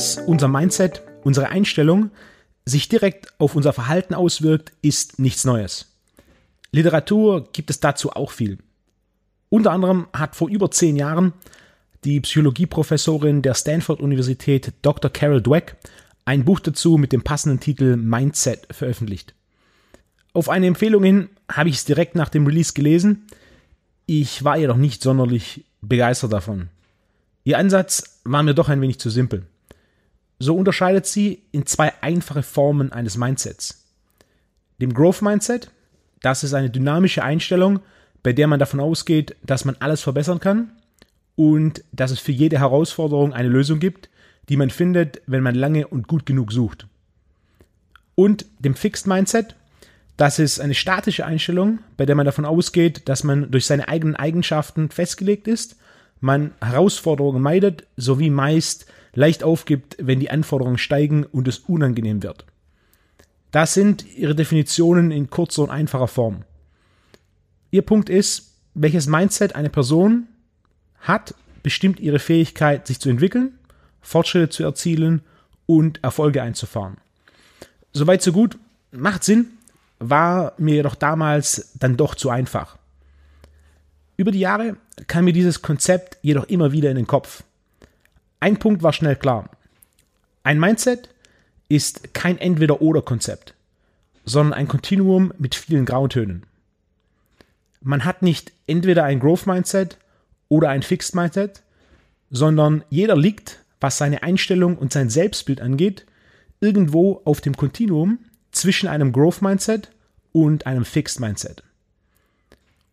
Dass unser Mindset, unsere Einstellung sich direkt auf unser Verhalten auswirkt, ist nichts Neues. Literatur gibt es dazu auch viel. Unter anderem hat vor über zehn Jahren die Psychologieprofessorin der Stanford-Universität Dr. Carol Dweck ein Buch dazu mit dem passenden Titel Mindset veröffentlicht. Auf eine Empfehlung hin habe ich es direkt nach dem Release gelesen. Ich war jedoch nicht sonderlich begeistert davon. Ihr Ansatz war mir doch ein wenig zu simpel. So unterscheidet sie in zwei einfache Formen eines Mindsets. Dem Growth Mindset, das ist eine dynamische Einstellung, bei der man davon ausgeht, dass man alles verbessern kann und dass es für jede Herausforderung eine Lösung gibt, die man findet, wenn man lange und gut genug sucht. Und dem Fixed Mindset, das ist eine statische Einstellung, bei der man davon ausgeht, dass man durch seine eigenen Eigenschaften festgelegt ist, man Herausforderungen meidet, sowie meist leicht aufgibt, wenn die Anforderungen steigen und es unangenehm wird. Das sind ihre Definitionen in kurzer und einfacher Form. Ihr Punkt ist, welches Mindset eine Person hat, bestimmt ihre Fähigkeit, sich zu entwickeln, Fortschritte zu erzielen und Erfolge einzufahren. Soweit so gut, macht Sinn, war mir jedoch damals dann doch zu einfach. Über die Jahre kam mir dieses Konzept jedoch immer wieder in den Kopf. Ein Punkt war schnell klar. Ein Mindset ist kein Entweder-Oder-Konzept, sondern ein Kontinuum mit vielen Grautönen. Man hat nicht entweder ein Growth-Mindset oder ein Fixed-Mindset, sondern jeder liegt, was seine Einstellung und sein Selbstbild angeht, irgendwo auf dem Kontinuum zwischen einem Growth Mindset und einem Fixed Mindset.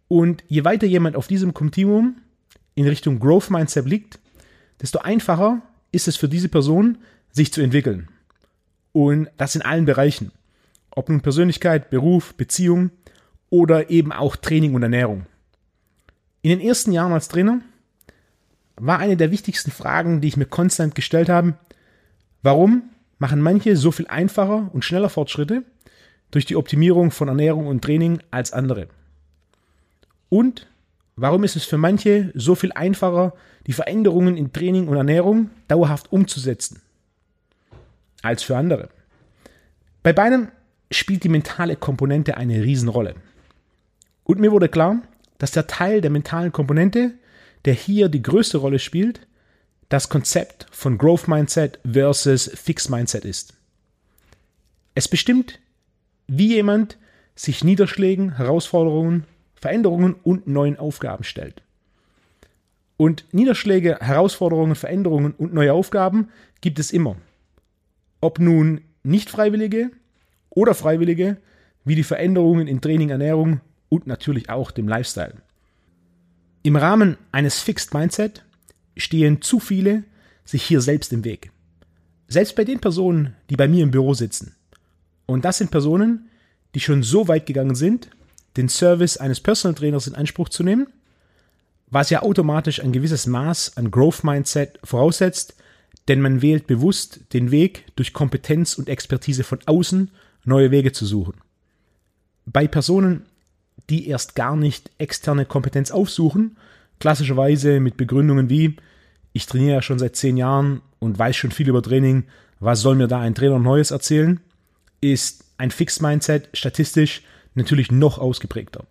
Und je weiter jemand auf diesem Kontinuum in Richtung Growth Mindset liegt, desto einfacher ist es für diese Person, sich zu entwickeln. Und das in allen Bereichen. Ob nun Persönlichkeit, Beruf, Beziehung oder eben auch Training und Ernährung. In den ersten Jahren als Trainer war eine der wichtigsten Fragen, die ich mir konstant gestellt habe, warum machen manche so viel einfacher und schneller Fortschritte durch die Optimierung von Ernährung und Training als andere? Und warum ist es für manche so viel einfacher, die Veränderungen in Training und Ernährung dauerhaft umzusetzen, als für andere? Bei beiden spielt die mentale Komponente eine Riesenrolle. Und mir wurde klar, dass der Teil der mentalen Komponente, der hier die größte Rolle spielt, das Konzept von Growth Mindset versus Fix Mindset ist. Es bestimmt, wie jemand sich Niederschlägen, Herausforderungen, Veränderungen und neuen Aufgaben stellt. Und Niederschläge, Herausforderungen, Veränderungen und neue Aufgaben gibt es immer. Ob nun nicht freiwillige oder freiwillige, wie die Veränderungen in Training, Ernährung und natürlich auch dem Lifestyle. Im Rahmen eines Fixed Mindset stehen zu viele sich hier selbst im Weg. Selbst bei den Personen, die bei mir im Büro sitzen. Und das sind Personen, die schon so weit gegangen sind, den Service eines Personal Trainers in Anspruch zu nehmen, was ja automatisch ein gewisses Maß an Growth Mindset voraussetzt, denn man wählt bewusst den Weg, durch Kompetenz und Expertise von außen neue Wege zu suchen. Bei Personen, die erst gar nicht externe Kompetenz aufsuchen, klassischerweise mit Begründungen wie, ich trainiere ja schon seit zehn Jahren und weiß schon viel über Training, was soll mir da ein Trainer Neues erzählen, ist ein Fixed Mindset statistisch natürlich noch ausgeprägter.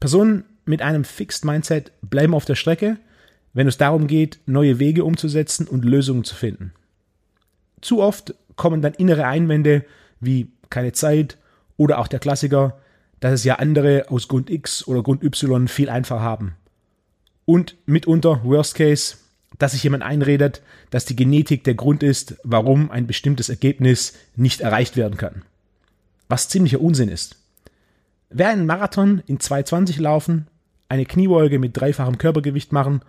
Personen mit einem Fixed Mindset bleiben auf der Strecke, wenn es darum geht, neue Wege umzusetzen und Lösungen zu finden. Zu oft kommen dann innere Einwände wie keine Zeit oder auch der Klassiker, dass es ja andere aus Grund X oder Grund Y viel einfacher haben. Und mitunter, Worst Case, dass sich jemand einredet, dass die Genetik der Grund ist, warum ein bestimmtes Ergebnis nicht erreicht werden kann. Was ziemlicher Unsinn ist. Wer einen Marathon in 2,20 laufen, eine Kniebeuge mit dreifachem Körpergewicht machen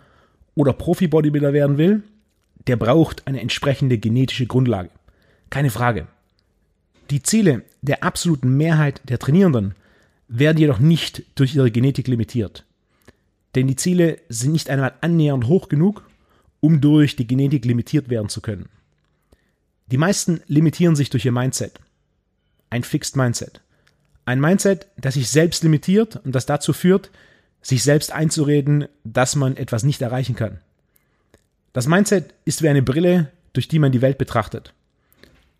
oder Profi-Bodybuilder werden will, der braucht eine entsprechende genetische Grundlage. Keine Frage. Die Ziele der absoluten Mehrheit der Trainierenden werden jedoch nicht durch ihre Genetik limitiert. Denn die Ziele sind nicht einmal annähernd hoch genug, um durch die Genetik limitiert werden zu können. Die meisten limitieren sich durch ihr Mindset. Ein Fixed Mindset. Ein Mindset, das sich selbst limitiert und das dazu führt, sich selbst einzureden, dass man etwas nicht erreichen kann. Das Mindset ist wie eine Brille, durch die man die Welt betrachtet.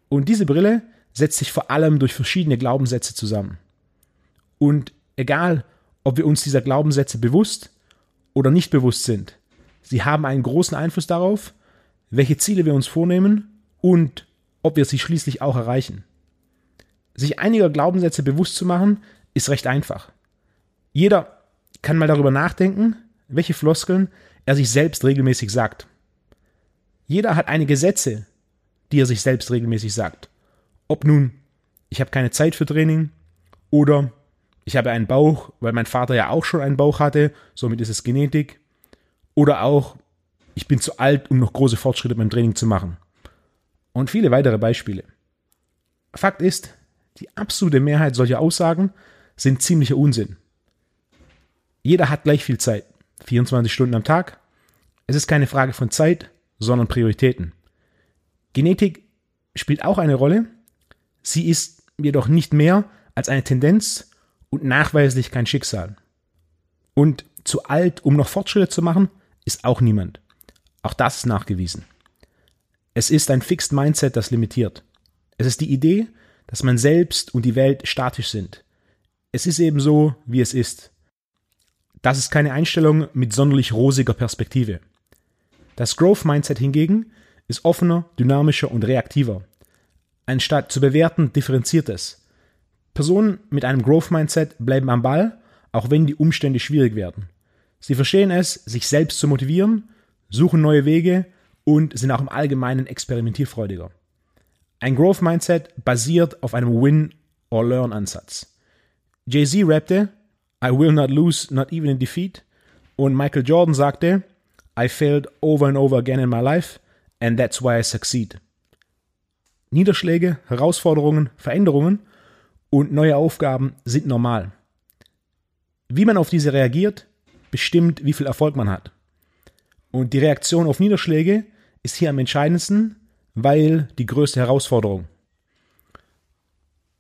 Und diese Brille setzt sich vor allem durch verschiedene Glaubenssätze zusammen. Und egal, ob wir uns dieser Glaubenssätze bewusst oder nicht bewusst sind, sie haben einen großen Einfluss darauf, welche Ziele wir uns vornehmen und ob wir sie schließlich auch erreichen. Sich einiger Glaubenssätze bewusst zu machen, ist recht einfach. Jeder kann mal darüber nachdenken, welche Floskeln er sich selbst regelmäßig sagt. Jeder hat einige Sätze, die er sich selbst regelmäßig sagt. Ob nun, ich habe keine Zeit für Training oder ich habe einen Bauch, weil mein Vater ja auch schon einen Bauch hatte, somit ist es Genetik. Oder auch, ich bin zu alt, um noch große Fortschritte beim Training zu machen. Und viele weitere Beispiele. Fakt ist, die absolute Mehrheit solcher Aussagen sind ziemlicher Unsinn. Jeder hat gleich viel Zeit, 24 Stunden am Tag. Es ist keine Frage von Zeit, sondern Prioritäten. Genetik spielt auch eine Rolle. Sie ist jedoch nicht mehr als eine Tendenz und nachweislich kein Schicksal. Und zu alt, um noch Fortschritte zu machen, ist auch niemand. Auch das ist nachgewiesen. Es ist ein Fixed Mindset, das limitiert. Es ist die Idee, dass man selbst und die Welt statisch sind. Es ist eben so, wie es ist. Das ist keine Einstellung mit sonderlich rosiger Perspektive. Das Growth Mindset hingegen ist offener, dynamischer und reaktiver. Anstatt zu bewerten, differenziert es. Personen mit einem Growth Mindset bleiben am Ball, auch wenn die Umstände schwierig werden. Sie verstehen es, sich selbst zu motivieren, suchen neue Wege und sind auch im Allgemeinen experimentierfreudiger. Ein Growth Mindset basiert auf einem Win-or-Learn-Ansatz. Jay-Z rappte, I will not lose, not even in defeat. Und Michael Jordan sagte, I failed over and over again in my life, and that's why I succeed. Niederschläge, Herausforderungen, Veränderungen und neue Aufgaben sind normal. Wie man auf diese reagiert, bestimmt, wie viel Erfolg man hat. Und die Reaktion auf Niederschläge ist hier am entscheidendsten, weil die größte Herausforderung.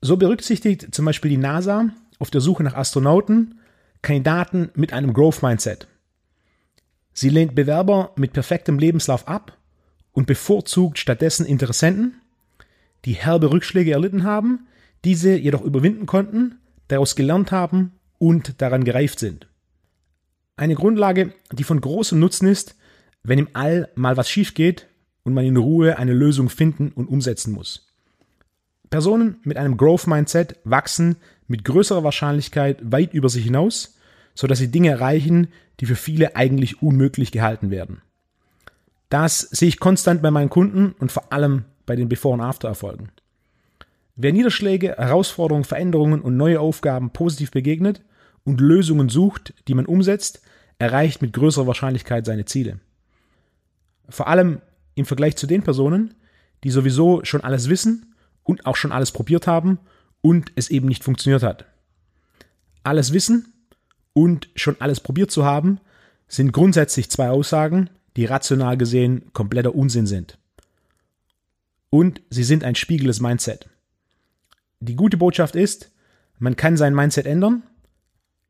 So berücksichtigt zum Beispiel die NASA auf der Suche nach Astronauten Kandidaten mit einem Growth Mindset. Sie lehnt Bewerber mit perfektem Lebenslauf ab und bevorzugt stattdessen Interessenten, die herbe Rückschläge erlitten haben, diese jedoch überwinden konnten, daraus gelernt haben und daran gereift sind. Eine Grundlage, die von großem Nutzen ist, wenn im All mal was schief geht und man in Ruhe eine Lösung finden und umsetzen muss. Personen mit einem Growth Mindset wachsen mit größerer Wahrscheinlichkeit weit über sich hinaus, sodass sie Dinge erreichen, die für viele eigentlich unmöglich gehalten werden. Das sehe ich konstant bei meinen Kunden und vor allem bei den Before- und After-Erfolgen. Wer Niederschläge, Herausforderungen, Veränderungen und neue Aufgaben positiv begegnet und Lösungen sucht, die man umsetzt, erreicht mit größerer Wahrscheinlichkeit seine Ziele. Vor allem im Vergleich zu den Personen, die sowieso schon alles wissen und auch schon alles probiert haben und es eben nicht funktioniert hat. Alles wissen und schon alles probiert zu haben, sind grundsätzlich zwei Aussagen, die rational gesehen kompletter Unsinn sind. Und sie sind ein Spiegel des Mindset. Die gute Botschaft ist, man kann sein Mindset ändern.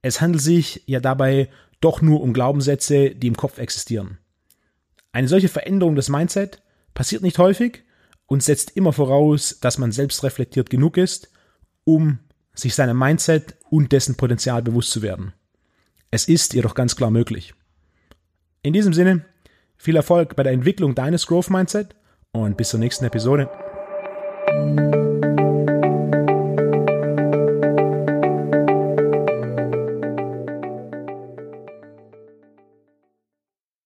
Es handelt sich ja dabei doch nur um Glaubenssätze, die im Kopf existieren. Eine solche Veränderung des Mindset passiert nicht häufig und setzt immer voraus, dass man selbst reflektiert genug ist, um sich seinem Mindset und dessen Potenzial bewusst zu werden. Es ist jedoch ganz klar möglich. In diesem Sinne, viel Erfolg bei der Entwicklung deines Growth Mindset und bis zur nächsten Episode.